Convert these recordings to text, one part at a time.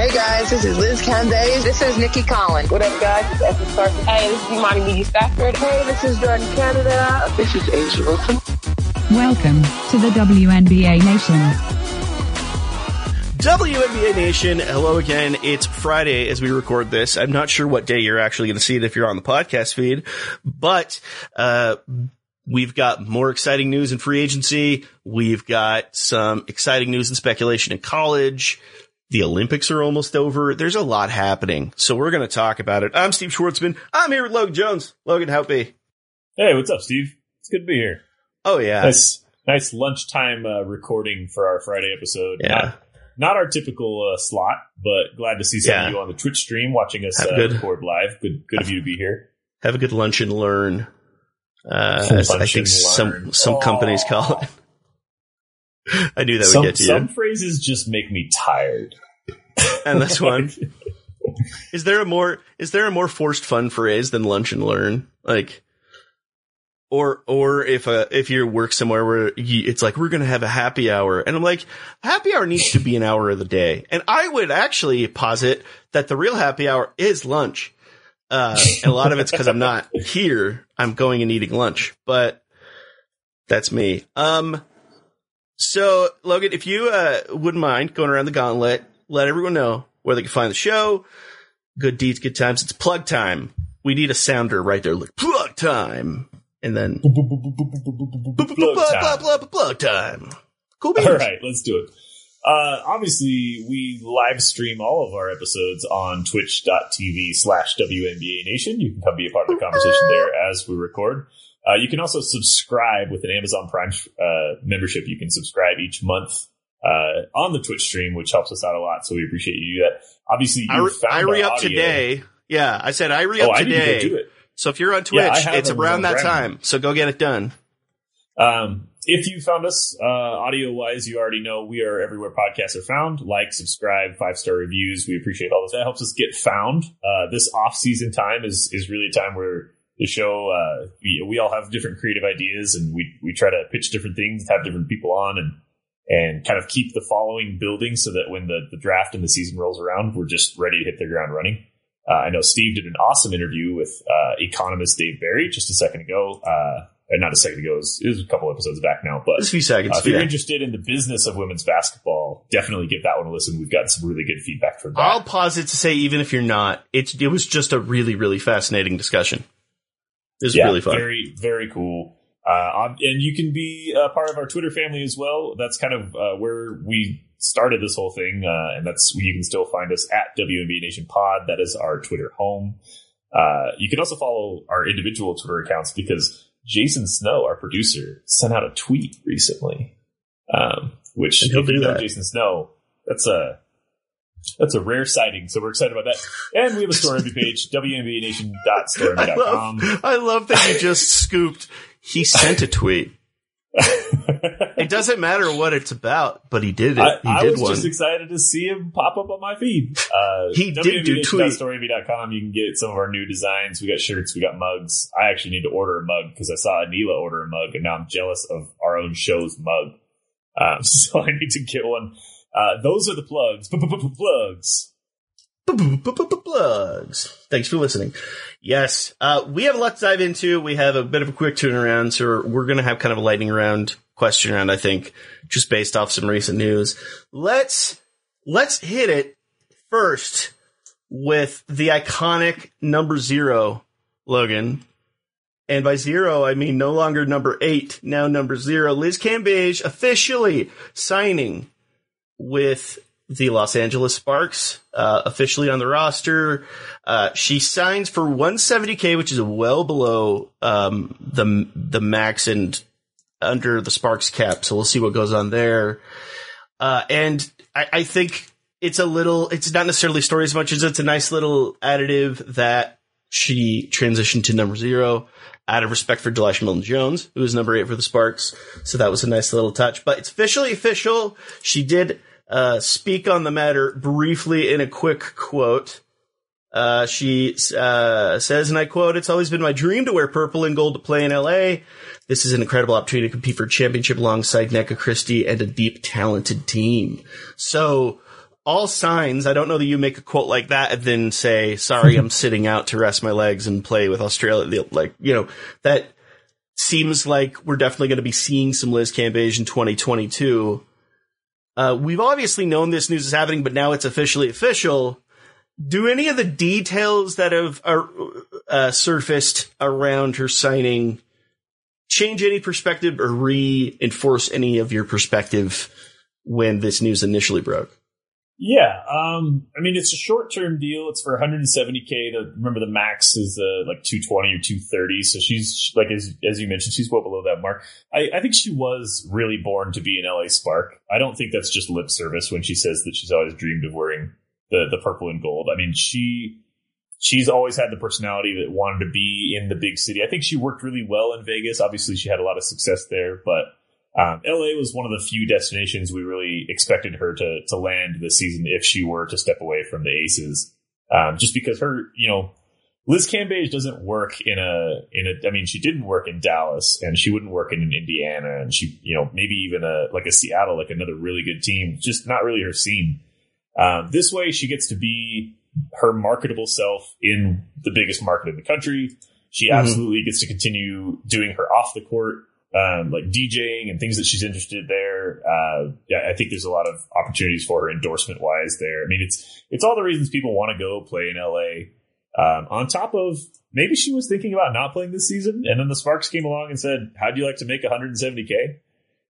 Hey guys, this is Liz Cambage. This is Nikki Collins. What up, guys? It's Esther Carson. Hey, this is Imani McGee-Stafford. Hey, this is Jordan Canada. This is A'ja Wilson. Welcome to the WNBA Nation. WNBA Nation, hello again. It's Friday as we record this. I'm not sure what day you're actually going to see it if you're on the podcast feed, but uh, we've got more exciting news in free agency. We've got some exciting news and speculation in college. The Olympics are almost over. There's a lot happening. So we're going to talk about it. I'm Steve Schwartzman. I'm here with Logan Jones. Logan, how be? Hey, what's up, Steve? It's good to be here. Oh, yeah. Nice, nice lunchtime uh, recording for our Friday episode. Yeah. Not, not our typical uh, slot, but glad to see some Yeah. of you on the Twitch stream watching us uh, good- record live. Good, good of you to be here. Have a good lunch and learn. Uh, as I think some, some companies call it. I knew that some, would get to some you. Some phrases just make me tired. And this one. Is there a more is there a more forced fun phrase than lunch and learn? Like, or or if uh if you work somewhere where you, it's like we're gonna have a happy hour, and I'm like, happy hour needs to be an hour of the day, and I would actually posit that the real happy hour is lunch. Uh, and a lot of it's because I'm not here. I'm going and eating lunch, but that's me. Um, so Logan, if you uh wouldn't mind going around the gauntlet, let everyone know where they can find the show. Good deeds, good times. It's plug time. We need a sounder right there, like plug time, and then Plug time. Cool beans. All right, let's do it. Uh, obviously, we live stream all of our episodes on twitch.tv slash WNBA Nation. You can come be a part of the conversation there as we record. Uh, you can also subscribe with an Amazon Prime uh, membership. You can subscribe each month uh, on the Twitch stream, which helps us out a lot. So we appreciate you do that. Obviously, you I, re- found I re up audio. today. Yeah, I said I re Oh, up to today. go do it. So if you're on Twitch, Yeah, it's around that time. So go get it done. Um, if you found us uh, audio wise, you already know we are everywhere podcasts are found. Like, subscribe, five star reviews. We appreciate all this. That helps us get found. Uh, this off season time is is really a time where the show uh, we, we all have different creative ideas and we we try to pitch different things, have different people on, and and kind of keep the following building so that when the the draft and the season rolls around, we're just ready to hit the ground running. Uh, I know Steve did an awesome interview with uh, economist Dave Berri just a second ago. Uh, not a second ago, it was, it was a couple episodes back now. But Just a few seconds. uh, if you're yeah. interested in the business of women's basketball, definitely give that one a listen. We've got some really good feedback from that. I'll pause it to say, even if you're not, it's it was just a really really fascinating discussion. It was yeah, really fun. very very cool. Uh, and you can be a part of our Twitter family as well. That's kind of uh, where we started this whole thing, uh, and that's you can still find us at WNBA Nation Pod. That is our Twitter home. Uh, you can also follow our individual Twitter accounts because Jason Snow, our producer, sent out a tweet recently, um, which And he'll if you do know that. Jason Snow, that's a that's a rare sighting. So we're excited about that. And we have a story page, I WNBANation.story.com. love, I love that you just scooped. He sent a tweet. It doesn't matter what it's about, but he did it. I, he I did was one. just excited to see him pop up on my feed. Uh, He did do tweet. You can get some of our new designs. We got shirts, we got mugs. I actually need to order a mug because I saw Anila order a mug, and now I'm jealous of our own show's mug. Um, so I need to get one. Uh, those are the plugs. Plugs. plugs. Thanks for listening. Yes, uh, we have a lot to dive into. We have a bit of a quick turnaround, so we're going to have kind of a lightning round question round, I think, just based off some recent news. Let's let's hit it first with the iconic number zero, Logan. And by zero, I mean no longer number eight, now number zero. Liz Cambage officially signing with the Los Angeles Sparks, uh, officially on the roster. Uh, she signs for 170k, which is well below um, the the max and under the Sparks cap. So we'll see what goes on there. Uh, and I, I think it's a little. It's not necessarily story as much as it's a nice little additive that she transitioned to number zero out of respect for Delisha Milton Jones, who was number eight for the Sparks. So that was a nice little touch. But it's officially official. She did uh, speak on the matter briefly in a quick quote. Uh, she uh, says, and I quote, It's always been my dream to wear purple and gold to play in LA. This is an incredible opportunity to compete for a championship alongside Nneka Christie and a deep, talented team. So, all signs, I don't know that you make a quote like that and then say, sorry, I'm sitting out to rest my legs and play with Australia. Like, you know, that seems like we're definitely going to be seeing some Liz Cambage in 2022. Uh, we've obviously known this news is happening, but now it's officially official. Do any of the details that have uh, surfaced around her signing change any perspective or reinforce any of your perspective when this news initially broke? Yeah, um, I mean it's a short term deal. It's for 170k. To remember, the max is uh, like 220 or 230. So she's like as as you mentioned, she's well below that mark. I, I think she was really born to be an LA Spark. I don't think that's just lip service when she says that she's always dreamed of wearing the the purple and gold. I mean she she's always had the personality that wanted to be in the big city. I think she worked really well in Vegas. Obviously, she had a lot of success there, but um, LA was one of the few destinations we really expected her to to land this season if she were to step away from the Aces. Um, just because her, you know, Liz Cambage doesn't work in a in a. I mean, she didn't work in Dallas, and she wouldn't work in Indiana, and she, you know, maybe even a like a Seattle, like another really good team. Just not really her scene. Um, this way, she gets to be her marketable self in the biggest market in the country. She mm-hmm. absolutely gets to continue doing her off the court um, like DJing and things that she's interested there. Uh, yeah, I think there's a lot of opportunities for her endorsement wise there. I mean, it's it's all the reasons people want to go play in LA. Um, on top of maybe she was thinking about not playing this season, and then the Sparks came along and said, "How'd you like to make 170k?"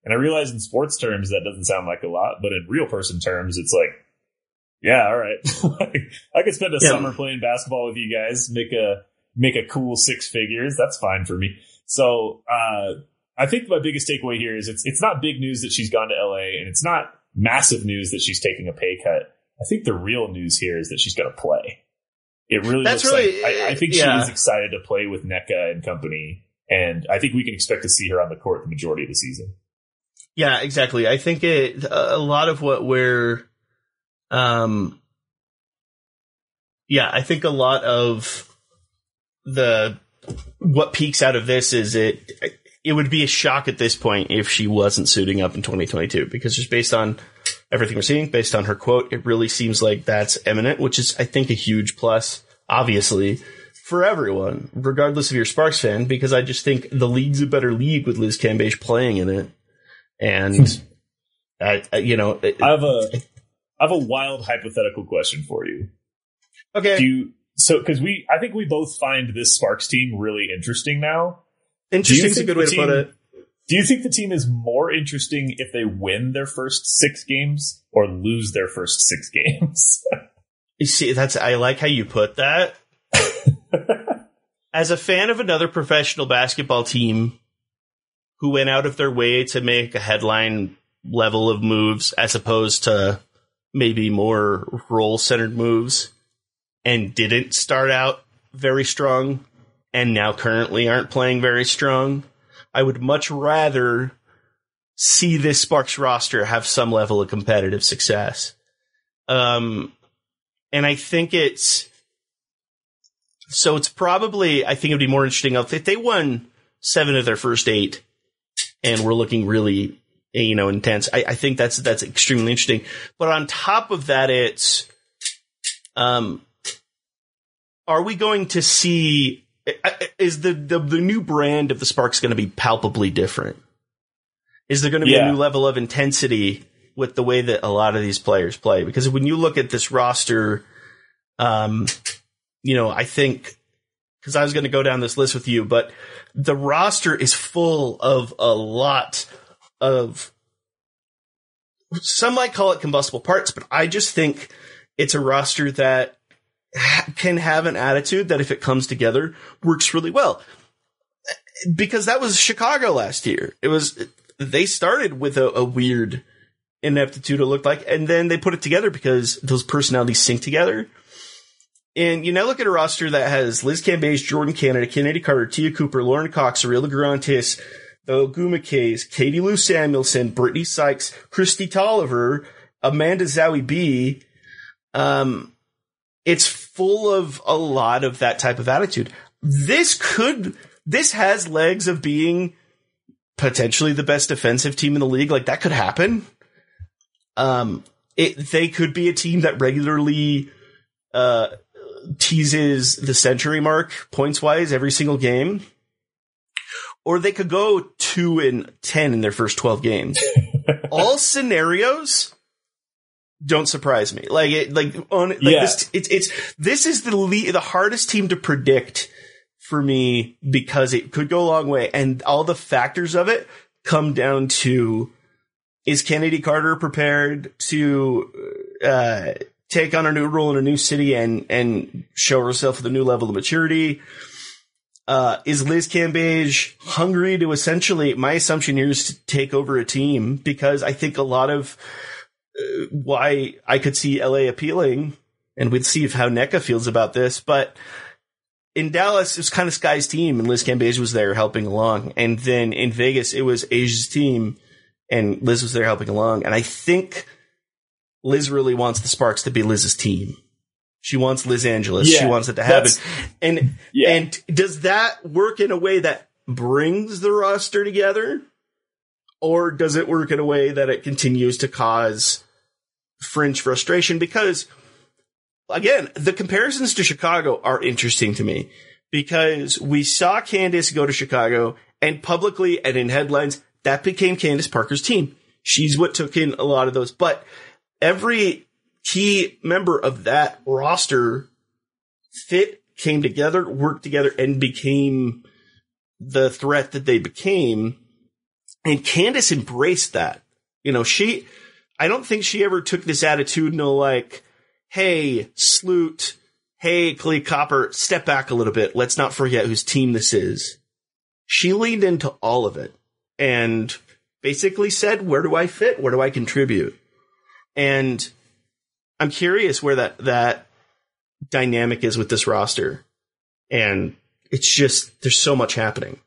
And I realize in sports terms that doesn't sound like a lot, but in real person terms, it's like, yeah, all right, I could spend a yeah. summer playing basketball with you guys, make a make a cool six figures. That's fine for me. So uh, I think my biggest takeaway here is it's it's not big news that she's gone to LA, and it's not massive news that she's taking a pay cut. I think the real news here is that she's going to play. It really That's looks really, like I, I think yeah. she is excited to play with Nneka and company, and I think we can expect to see her on the court the majority of the season. Yeah, exactly. I think it a lot of what we're, um, yeah, I think a lot of the what peaks out of this is it it would be a shock at this point if she wasn't suiting up in 2022 because just based on everything we're seeing, based on her quote, it really seems like that's imminent, which is, I think, a huge plus, obviously, for everyone, regardless of your Sparks fan, because I just think the league's a better league with Liz Cambage playing in it. And, hmm. I, I, you know, I have a, I have a wild hypothetical question for you. Okay. Do you, so, cause we, I think we both find this Sparks team really interesting now. Interesting is a good way to put it. Do you think the team is more interesting if they win their first six games or lose their first six games? you see, that's I like how you put that. As a fan of another professional basketball team who went out of their way to make a headline level of moves as opposed to maybe more role centered moves and didn't start out very strong and now currently aren't playing very strong. I would much rather see this Sparks roster have some level of competitive success. Um, and I think it's, so it's probably, I think it'd be more interesting if they won seven of their first eight and we're looking really, you know, intense. I, I think that's, that's extremely interesting. But on top of that, it's, Um, are we going to see? Is the the, the new brand of the Sparks going to be palpably different? Is there going to be Yeah. a new level of intensity with the way that a lot of these players play? Because when you look at this roster, um, you know, I think because I was going to go down this list with you, but the roster is full of a lot of some might call it combustible parts, but I just think it's a roster that ha- can have an attitude that if it comes together works really well. Because that was Chicago last year. It was they started with a, a weird ineptitude it looked like, and then they put it together because those personalities sync together. And you now look at a roster that has Liz Cambage, Jordan Canada, Kennedy Carter, Te'a Cooper, Lauren Cox, Arella Guirantes, the Ogwumikes, Katie Lou Samuelson, Brittney Sykes, Kristi Toliver, Amanda Zahui B. Um, it's full of a lot of that type of attitude. This could, this has legs of being potentially the best defensive team in the league. Like that could happen. Um, it, they could be a team that regularly, uh, teases the century mark points wise every single game. Or they could go two and 10 in their first 12 games. All scenarios don't surprise me. Like it, like on, like Yeah. this, it's, it's, this is the le- the hardest team to predict for me because it could go a long way and all the factors of it come down to is Kennedy Carter prepared to, uh, take on a new role in a new city and, and show herself with a new level of maturity? Uh, is Liz Cambage hungry to essentially, my assumption here is to take over a team because I think a lot of why I could see LA appealing and we'd see if how Nneka feels about this, but in Dallas, it was kind of Sky's team and Liz Cambage was there helping along. And then in Vegas, it was A'ja's team and Liz was there helping along. And I think Liz really wants the Sparks to be Liz's team. She wants Liz Angeles. she wants it to happen. And Yeah. and does that work in a way that brings the roster together? Or does it work in a way that it continues to cause fringe frustration? Because again, the comparisons to Chicago are interesting to me because we saw Candace go to Chicago and publicly and in headlines that became Candace Parker's team. She's what took in a lot of those, but every key member of that roster fit, came together, worked together and became the threat that they became. And Candace embraced that. You know, she, I don't think she ever took this attitudinal like, hey, Sloot, hey, Kahleah Copper, step back a little bit. Let's not forget whose team this is. She leaned into all of it and basically said, where do I fit? Where do I contribute? And I'm curious where that, that dynamic is with this roster. And it's just, there's so much happening.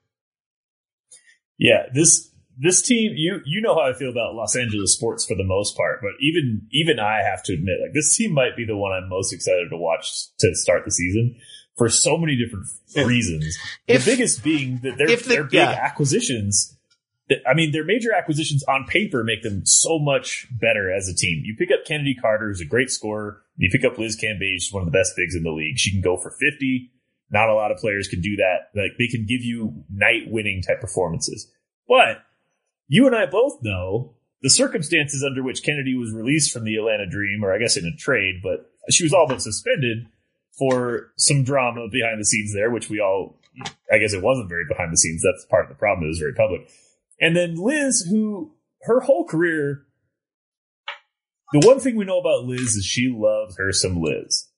Yeah, this this team, you you know how I feel about Los Angeles sports for the most part, but even even I have to admit, like this team might be the one I'm most excited to watch to start the season for so many different reasons. If- the biggest being that their if the- their big yeah. acquisitions. that- I mean, their major acquisitions on paper make them so much better as a team. You pick up Kennedy Carter, who's a great scorer. You pick up Liz Cambage, she's one of the best bigs in the league. She can go for 50. Not a lot of players can do that. Like they can give you night winning type performances. But you and I both know the circumstances under which Kennedy was released from the Atlanta Dream, or I guess in a trade, but she was all but suspended for some drama behind the scenes there, which we all, I guess it wasn't very behind the scenes. That's part of the problem. It was very public. And then Liz, who her whole career, the one thing we know about Liz is she loves her some Liz.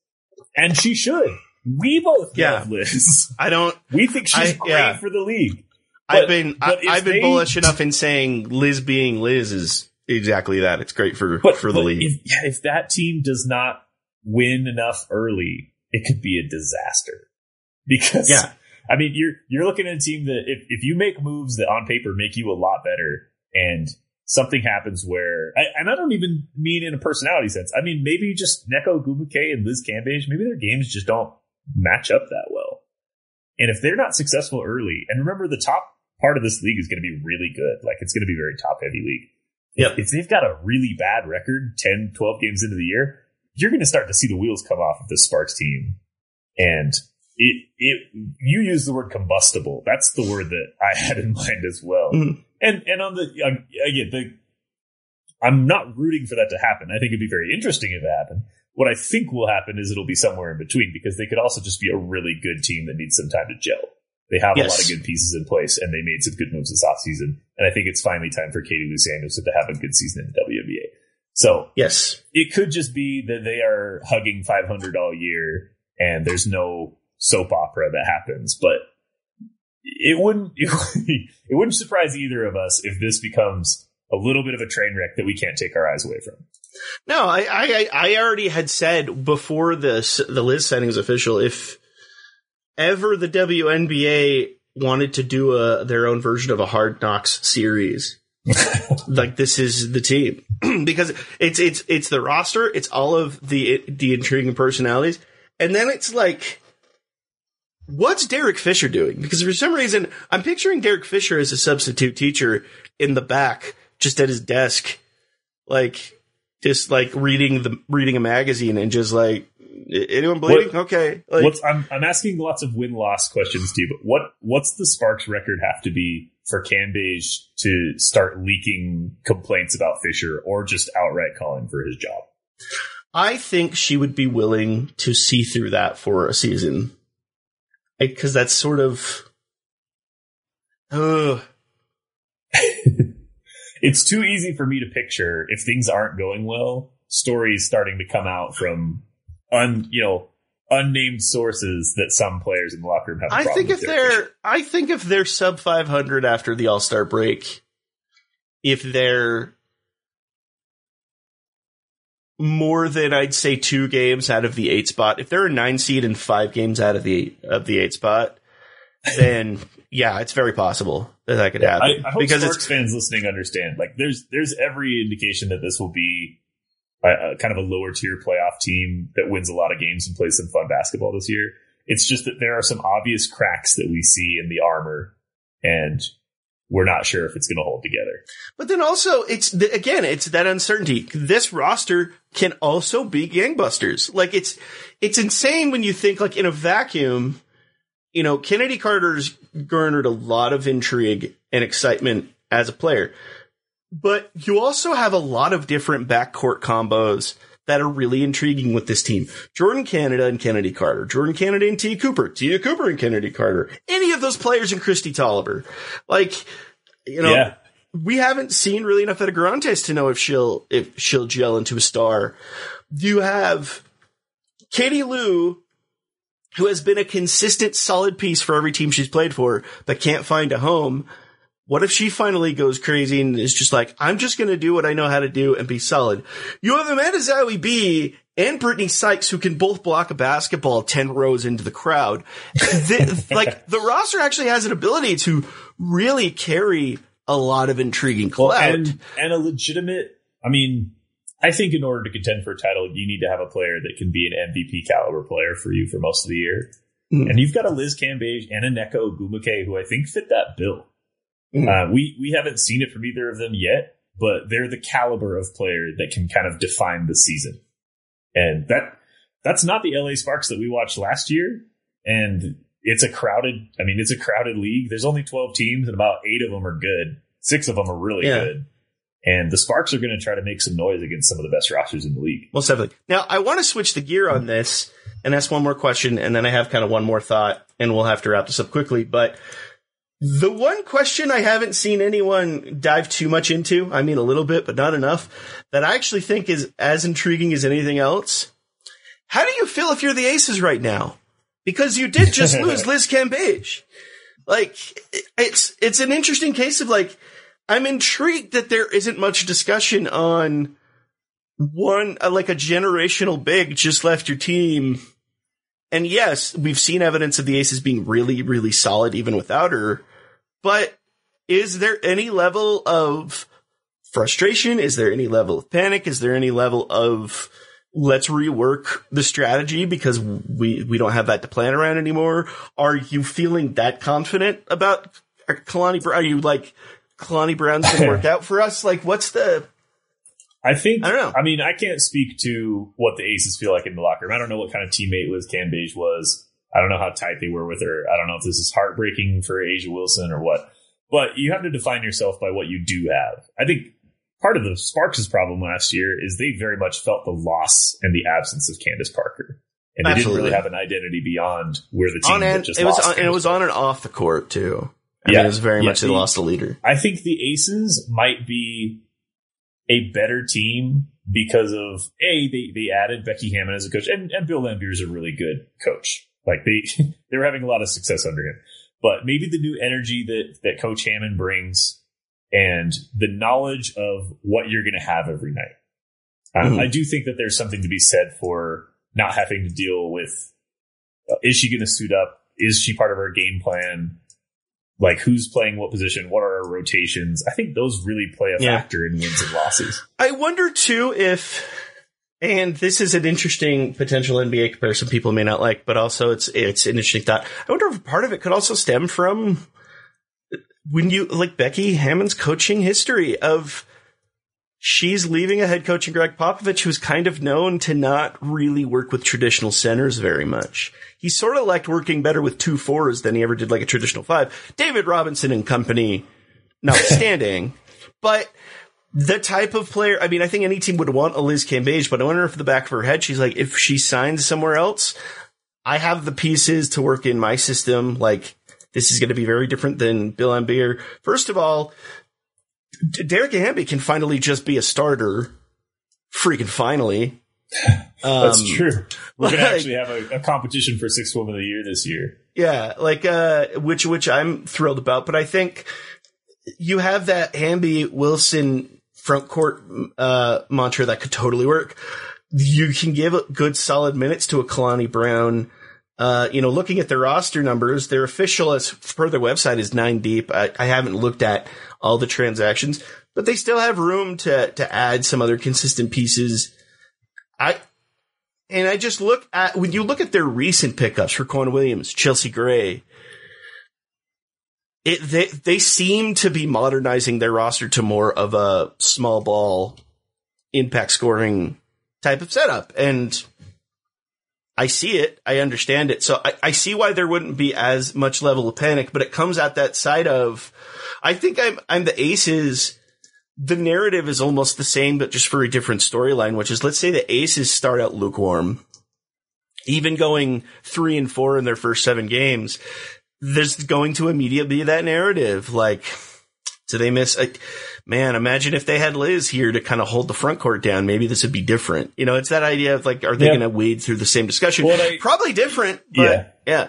And she should. We both Yeah. love Liz. I don't, We think she's I- great yeah. for the league. I've been, but I, I've been they- bullish enough in saying Liz being Liz is exactly that. It's great for, But for the league. If, yeah, if that team does not win enough early, it could be a disaster. Because Yeah. I mean, you're you're looking at a team that if, if you make moves that on paper make you a lot better, and something happens where, I, and I don't even mean in a personality sense. I mean maybe just Nneka Ogwumike and Liz Cambage, maybe their games just don't match up that well. And if they're not successful early, and remember the top part of this league is going to be really good, like it's going to be very top heavy league Yep. if they've got a really bad record 10 12 games into the year you're going to start to see the wheels come off of this Sparks team, and it it you use the word combustible. That's the word that I had in mind as well. Mhm. And and on the again the I'm not rooting for that to happen. I think it'd be very interesting if it happened. What I think will happen is it'll be somewhere in between because they could also just be a really good team that needs some time to gel. They have a lot of good pieces in place and they made some good moves this offseason. And I think it's finally time for Katie Lou Anderson to have a good season in the WNBA. So Yes. it could just be that they are hugging 500 all year and there's no soap opera that happens, but it wouldn't, it, wouldn't surprise either of us if this becomes a little bit of a train wreck that we can't take our eyes away from. No, I, I, I already had said before this, the Liz signing was official, if ever the WNBA wanted to do a, their own version of a Hard Knocks series, like this is the team because it's, it's, it's the roster. It's all of the, the intriguing personalities. And then it's like, what's Derek Fisher doing? Because for some reason, I'm picturing Derek Fisher as a substitute teacher in the back, just at his desk, like just like reading the reading a magazine and just like anyone bleeding? What- okay, like, I'm, I'm asking lots of win loss questions to you, but what, what's the Sparks record have to be for Cambage to start leaking complaints about Fisher or just outright calling for his job? I think she would be willing to see through that for a season, because that's sort of. Uh, it's too easy for me to picture if things aren't going well stories starting to come out from un you know unnamed sources that some players in the locker room have I think if they're. I think if they're sub 500 after the All Star break, if they're more than I'd say two games out of the eight spot, if they're a nine seed and five games out of the of the eight spot, then yeah, it's very possible that that could I, happen I hope because Sparks it's fans listening understand like there's there's every indication that this will be kind of a lower tier playoff team that wins a lot of games and plays some fun basketball this year it's just that there are some obvious cracks that we see in the armor and we're not sure if it's going to hold together But then also, it's the, again, it's that uncertainty. This roster can also be gangbusters. Like it's, it's insane when you think like in a vacuum. You know, Kennedy Carter's garnered a lot of intrigue and excitement as a player, but you also have a lot of different backcourt combos that are really intriguing with this team. Jordan Canada and Kennedy Carter, Jordan Canada and Te'a Cooper, Te'a Cooper and Kennedy Carter, any of those players and Kristi Toliver. Like, you know, yeah we haven't seen really enough out of Guirantes to know if she'll if she'll gel into a star. You have Katie Lou, who has been a consistent solid piece for every team she's played for, but can't find a home. What if she finally goes crazy and is just like, I'm just going to do what I know how to do and be solid? You have Amanda Zahui B and Brittney Sykes who can both block a basketball 10 rows into the crowd. The- like the roster actually has an ability to really carry a lot of intriguing Well, clout. and and a legitimate. I mean, I think in order to contend for a title, you need to have a player that can be an MVP caliber player for you for most of the year. Mhm. And you've got a Liz Cambage and a Nneka Ogwumike who I think fit that bill. Mhm. Uh, we we haven't seen it from either of them yet, but they're the caliber of player that can kind of define the season. And that that's not the LA Sparks that we watched last year. And it's a crowded. I mean, it's a crowded league. There's only 12 teams, and about eight of them are good. Six of them are really Yeah. good. And the Sparks are going to try to make some noise against some of the best rosters in the league. Most definitely. Now, I want to switch the gear on this and ask one more question, and then I have kind of one more thought, and we'll have to wrap this up quickly. But the one question I haven't seen anyone dive too much into, I mean, a little bit, but not enough, that I actually think is as intriguing as anything else. How do you feel if you're the Aces right now? Because you did just lose Liz Cambage. Like, it's, it's an interesting case of like, I'm intrigued that there isn't much discussion on one uh, like a generational big just left your team. And yes, we've seen evidence of the Aces being really, really solid even without her. But is there any level of frustration? Is there any level of panic? Is there any level of let's rework the strategy because we we don't have that to plan around anymore? Are you feeling that confident about uh, Kalani Brown? Are you like Kalani Brown's gonna work out for us? Like, what's the I think I don't know. I mean, I can't speak to what the Aces feel like in the locker room. I don't know what kind of teammate Liz Cambage was. I don't know how tight they were with her. I don't know if this is heartbreaking for A'ja Wilson or what. But you have to define yourself by what you do have. I think part of the Sparks' problem last year is they very much felt the loss and the absence of Candace Parker. And they Absolutely. didn't really have an identity beyond where the team on and just it was lost on, and it was on and off the court too. I Yeah. mean, it was very Yeah, much they the- lost the leader. I think the Aces might be a better team because of a they they added Becky Hammon as a coach, and, and Bill Laimbeer is a really good coach. Like they they were having a lot of success under him, but maybe the new energy that that Coach Hammon brings and the knowledge of what you're going to have every night. Um, Mhm. I do think that there's something to be said for not having to deal with uh, is she going to suit up? Is she part of our game plan? Like who's playing what position? What are our rotations? I think those really play a Yeah. factor in wins and losses. I wonder too if, and this is an interesting potential NBA comparison people may not like, but also it's it's an interesting thought. I wonder if part of it could also stem from when you like Becky Hammon's coaching history of she's leaving a head coach in Gregg Popovich who's kind of known to not really work with traditional centers very much. He sort of liked working better with two fours than he ever did like a traditional five. David Robinson and company notwithstanding, but the type of player, I mean, I think any team would want a Liz Cambage, but I wonder if the back of her head, she's like, if she signs somewhere else, I have the pieces to work in my system. Like, this is going to be very different than Bill Laimbeer. First of all, Dearica Hamby can finally just be a starter. Freaking finally. That's Um, true. We're going to actually have a, a competition for sixth woman of the year this year. Yeah, like uh which which I'm thrilled about, but I think you have that Hamby Wilson front court uh mantra that could totally work. You can give good solid minutes to a Kalani Brown. Uh, you know, looking at their roster numbers, their official as per their website is nine deep. I, I haven't looked at all the transactions, but they still have room to to add some other consistent pieces. I and I just look at when you look at their recent pickups for Quan Williams, Chelsea Gray, it they they seem to be modernizing their roster to more of a small ball impact scoring type of setup. And I see it, I understand it. So I, I see why there wouldn't be as much level of panic, but it comes at that side of I think I'm I'm the aces the narrative is almost the same, but just for a different storyline, which is let's say the Aces start out lukewarm, even going three and four in their first seven games. There's going to immediately be that narrative. Like, do they miss? Like, man, imagine if they had Liz here to kind of hold the front court down. Maybe this would be different. You know, it's that idea of like, are they Yeah. going to wade through the same discussion? Well, I- Probably different. But Yeah. yeah.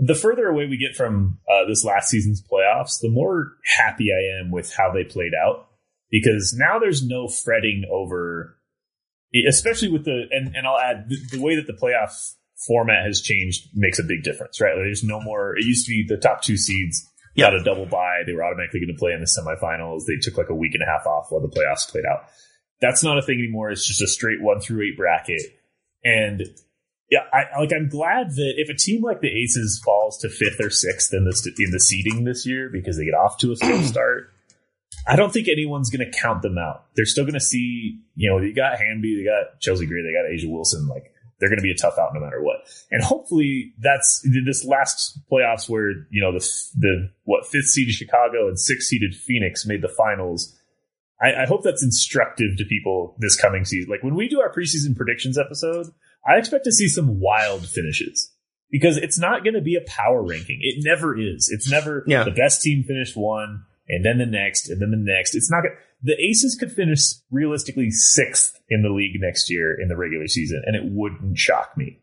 The further away we get from uh, this last season's playoffs, the more happy I am with how they played out because now there's no fretting over, especially with the and and I'll add the, the way that the playoff format has changed makes a big difference, right? Like, there's no more. It used to be the top two seeds. Got a double bye; they were automatically going to play in the semifinals. They took like a week and a half off while the playoffs played out. That's not a thing anymore. It's just a straight one through eight bracket, and yeah, I like. I'm glad that if a team like the Aces falls to fifth or sixth in the in the seeding this year because they get off to a slow start, I don't think anyone's going to count them out. They're still going to see, you know, they got Hamby, they got Chelsea Gray, they got A'ja Wilson. Like they're going to be a tough out no matter what. And hopefully that's this last playoffs where you know the the what fifth seeded Chicago and sixth seeded Phoenix made the finals. I, I hope that's instructive to people this coming season. Like when we do our preseason predictions episode, I expect to see some wild finishes because it's not going to be a power ranking. It never is. It's never Yeah. the best team finished one and then the next and then the next. It's not the Aces could finish realistically sixth in the league next year in the regular season and it wouldn't shock me.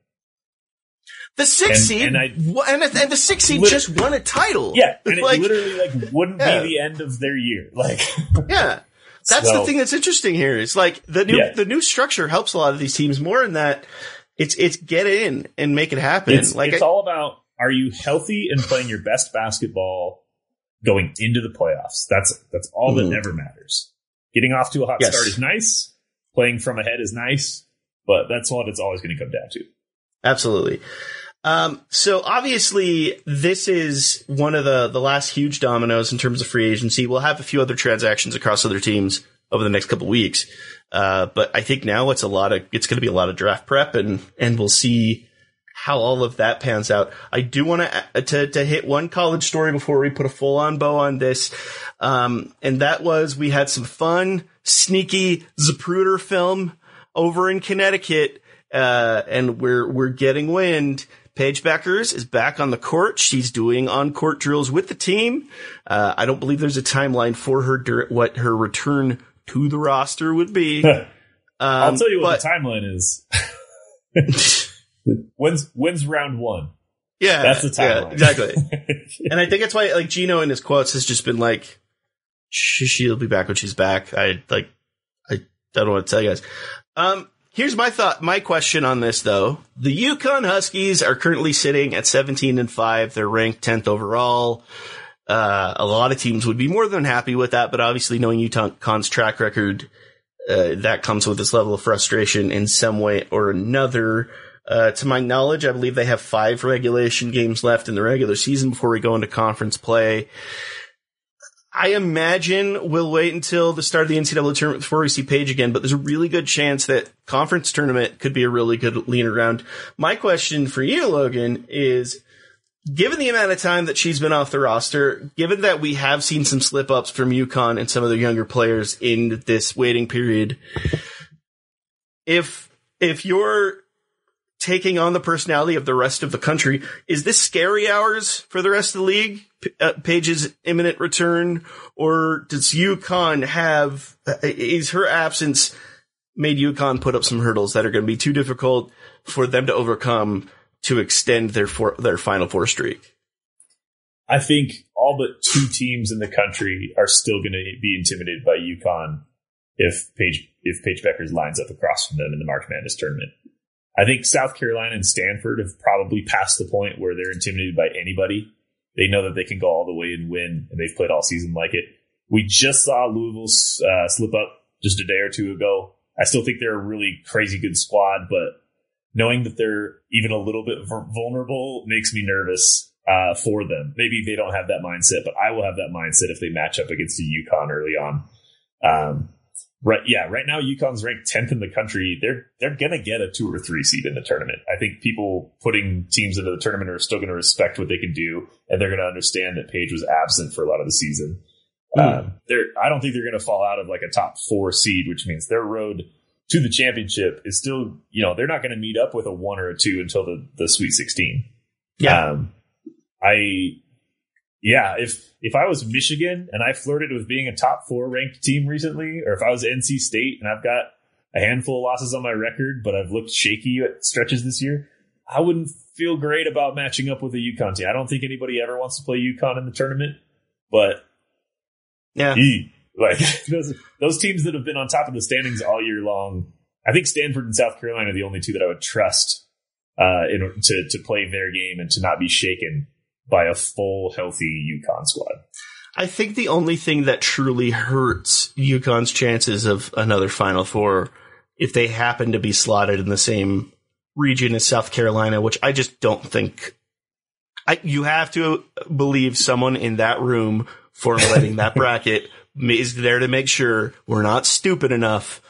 The six And- seed, and I- and, and the six seed just won a title. Yeah. And it literally like wouldn't Yeah. be the end of their year. Like Yeah. That's So- the thing that's interesting here. Is like the new Yeah. the new structure helps a lot of these teams more in that it's it's get in and make it happen. it's, like it's I- all about are you healthy and playing your best basketball going into the playoffs? That's that's all Mhm. that ever matters. Getting off to a hot Yes. start is nice. Playing from ahead is nice, but that's what it's always going to come down to. Absolutely. Um, so obviously this is one of the, the last huge dominoes in terms of free agency. We'll have a few other transactions across other teams over the next couple weeks. Uh, but I think now it's a lot of it's going to be a lot of draft prep, and and we'll see how all of that pans out. I do want to to to hit one college story before we put a full on bow on this, um, and that was we had some fun, sneaky Zapruder film over in Connecticut, uh, and we're we're getting wind. Paige Bueckers is back on the court. She's doing on court drills with the team. Uh, I don't believe there's a timeline for her dur- what her return to the roster would be. Um, I'll tell you what but- the timeline is. when's when's round one? Yeah, That's the yeah, timeline. exactly. and I think that's why, like Gino in his quotes has just been like, "She- "She'll be back when she's back." I like, I don't know what to tell you guys. Um, here's my thought. My question on this, though: the UConn Huskies are currently sitting at 17 and five. They're ranked 10th overall. Uh, a lot of teams would be more than happy with that, but obviously, knowing UConn's track record, uh, that comes with this level of frustration in some way or another. Uh, to my knowledge, I believe they have five regulation games left in the regular season before we go into conference play. I imagine we'll wait until the start of the NCAA tournament before we see Paige again, but there's a really good chance that conference tournament could be a really good lean around. My question for you, Logan, is given the amount of time that she's been off the roster, given that we have seen some slip ups from UConn and some of the younger players in this waiting period, if if you're taking on the personality of the rest of the country, is this scary hours for the rest of the league? P- uh, Paige's imminent return, or does UConn have uh, is her absence made UConn put up some hurdles that are going to be too difficult for them to overcome to extend their four, their final four streak? I think all but two teams in the country are still going to be intimidated by UConn if Paige if Paige Bueckers lines up across from them in the March Madness tournament. I think South Carolina and Stanford have probably passed the point where they're intimidated by anybody. They know that they can go all the way and win, and they've played all season like it. We just saw Louisville uh, slip up just a day or two ago. I still think they're a really crazy good squad, but knowing that they're even a little bit vulnerable makes me nervous uh, for them. Maybe they don't have that mindset, but I will have that mindset if they match up against the UConn early on. Um, right, yeah, right now UConn's ranked tenth in the country. They're they're gonna get a two or three seed in the tournament. I think people putting teams into the tournament are still gonna respect what they can do, and they're gonna understand that Paige was absent for a lot of the season. Um, they're I don't think they're gonna fall out of like a top four seed, which means their road to the championship is still, you know, they're not going to meet up with a one or a two until the, the Sweet 16. Yeah. Um, I, yeah, if, if I was Michigan and I flirted with being a top four ranked team recently, or if I was NC State and I've got a handful of losses on my record, but I've looked shaky at stretches this year, I wouldn't feel great about matching up with a UConn team. I don't think anybody ever wants to play UConn in the tournament, but Yeah. E. Like those those teams that have been on top of the standings all year long. I think Stanford and South Carolina are the only two that I would trust uh, in to to play their game and to not be shaken by a full healthy UConn squad. I think the only thing that truly hurts UConn's chances of another Final Four if they happen to be slotted in the same region as South Carolina, which I just don't think. I, you have to believe someone in that room formulating that bracket is there to make sure we're not stupid enough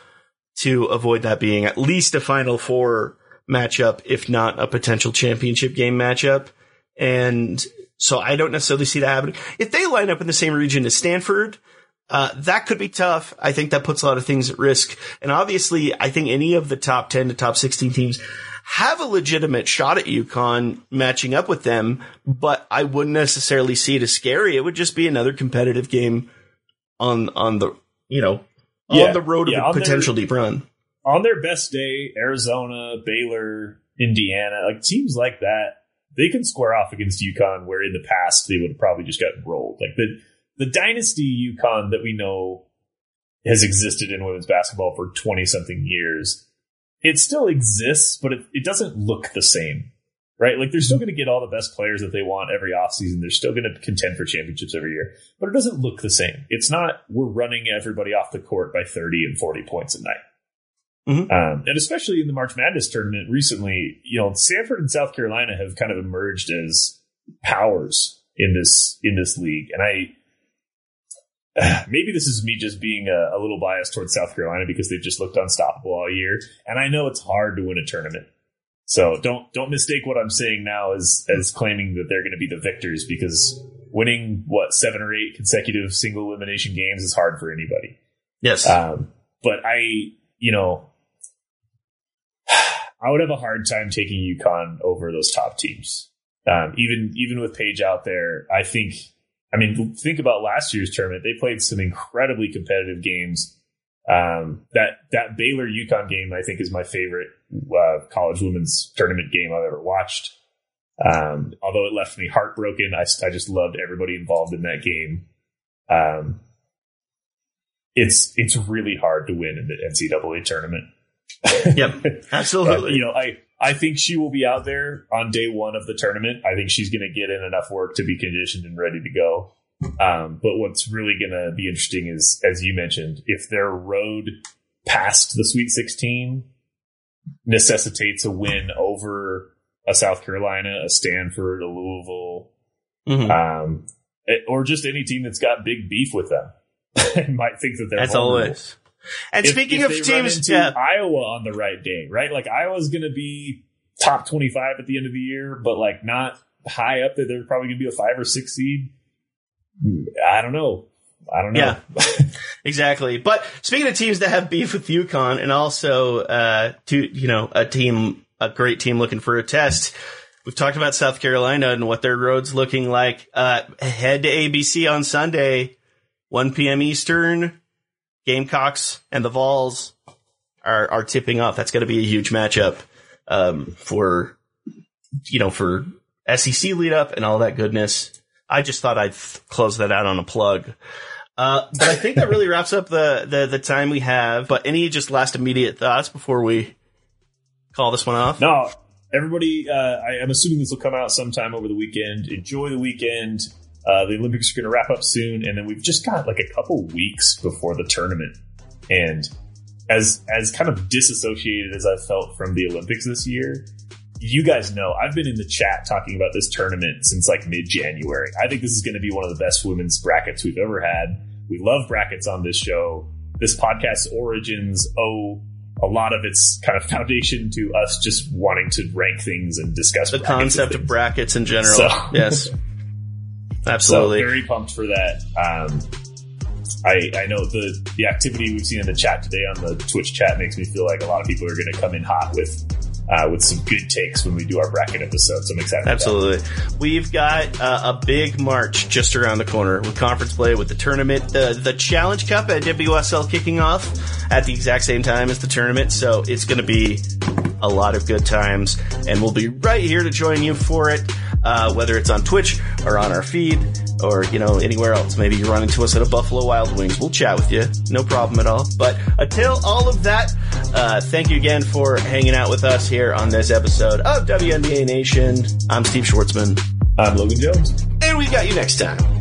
to avoid that being at least a Final Four matchup, if not a potential championship game matchup. And so I don't necessarily see that happening. If they line up in the same region as Stanford, uh, that could be tough. I think that puts a lot of things at risk. And obviously, I think any of the top 10 to top 16 teams have a legitimate shot at UConn matching up with them, but I wouldn't necessarily see it as scary. It would just be another competitive game on, on the, you know, Yeah. on the road Yeah, of a their- potential deep run. On their best day, Arizona, Baylor, Indiana, like teams like that, they can square off against UConn where in the past they would have probably just gotten rolled. Like the the dynasty UConn that we know has existed in women's basketball for 20 something years. It still exists, but it, it doesn't look the same. Right? Like they're still hmm. going to get all the best players that they want every offseason. They're still going to contend for championships every year, but it doesn't look the same. It's not we're running everybody off the court by 30 and 40 points a night. Mhm. Um, and especially in the March Madness tournament recently, you know, Stanford and South Carolina have kind of emerged as powers in this in this league, and I maybe this is me just being a, a little biased towards South Carolina because they've just looked unstoppable all year, and I know it's hard to win a tournament. So don't don't mistake what I'm saying now as as claiming that they're going to be the victors because winning what seven or eight consecutive single elimination games is hard for anybody. Yes. Um, but I, you know, I would have a hard time taking UConn over those top teams. Um, even even with Paige out there, I think. I mean, think about last year's tournament. They played some incredibly competitive games. Um, that that Baylor UConn game, I think, is my favorite uh, college women's tournament game I've ever watched. Um, although it left me heartbroken, I, I just loved everybody involved in that game. Um, it's it's really hard to win in the NCAA tournament. Yep, absolutely. You know, I I think she will be out there on day one of the tournament. I think she's going to get in enough work to be conditioned and ready to go. Um, but what's really going to be interesting is, as you mentioned, if their road past the Sweet 16 necessitates a win over a South Carolina, a Stanford, a Louisville, Mhm. um, or just any team that's got big beef with them, might think that they're As vulnerable. always. And If- speaking if of teams, yeah, Iowa on the right day, right? Like Iowa's going to be top twenty-five at the end of the year, but like not high up there. They're probably going to be a five or six seed. I don't know. I don't know. Yeah. exactly. But speaking of teams that have beef with UConn and also, uh, to, you know, a team, a great team looking for a test. We've talked about South Carolina and what their road's looking like. Uh, head to ABC on Sunday, 1 p.m. Eastern. Gamecocks and the Vols are, are tipping off. That's going to be a huge matchup, um, for, you know, for SEC lead up and all that goodness. I just thought I'd th- close that out on a plug. Uh, but I think that really wraps up the, the, the time we have. But any just last immediate thoughts before we call this one off? No, everybody. Uh, I, I'm assuming this will come out sometime over the weekend. Enjoy the weekend. Uh, the Olympics are going to wrap up soon, and then we've just got like a couple weeks before the tournament. And as as kind of disassociated as I felt from the Olympics this year, you guys know I've been in the chat talking about this tournament since like mid January. I think this is going to be one of the best women's brackets we've ever had. We love brackets on this show. This podcast's origins owe a lot of its kind of foundation to us just wanting to rank things and discuss The concept of brackets in general. So- yes. So Absolutely. very pumped for that. Um, I I know the the activity we've seen in the chat today on the Twitch chat makes me feel like a lot of people are going to come in hot with uh, with some good takes when we do our bracket episodes. So I'm excited. Absolutely. We've got uh, a big March just around the corner with conference play, with the tournament, the, the Challenge Cup at WSL kicking off at the exact same time as the tournament. So it's going to be a lot of good times, and we'll be right here to join you for it, uh, whether it's on Twitch or on our feed or, you know, anywhere else. Maybe you run into us at a Buffalo Wild Wings. We'll chat with you. No problem at all. But until all of that, uh, thank you again for hanging out with us here on this episode of WNBA Nation. I'm Steve Schwartzman, I'm Logan Jones. and we got you next time.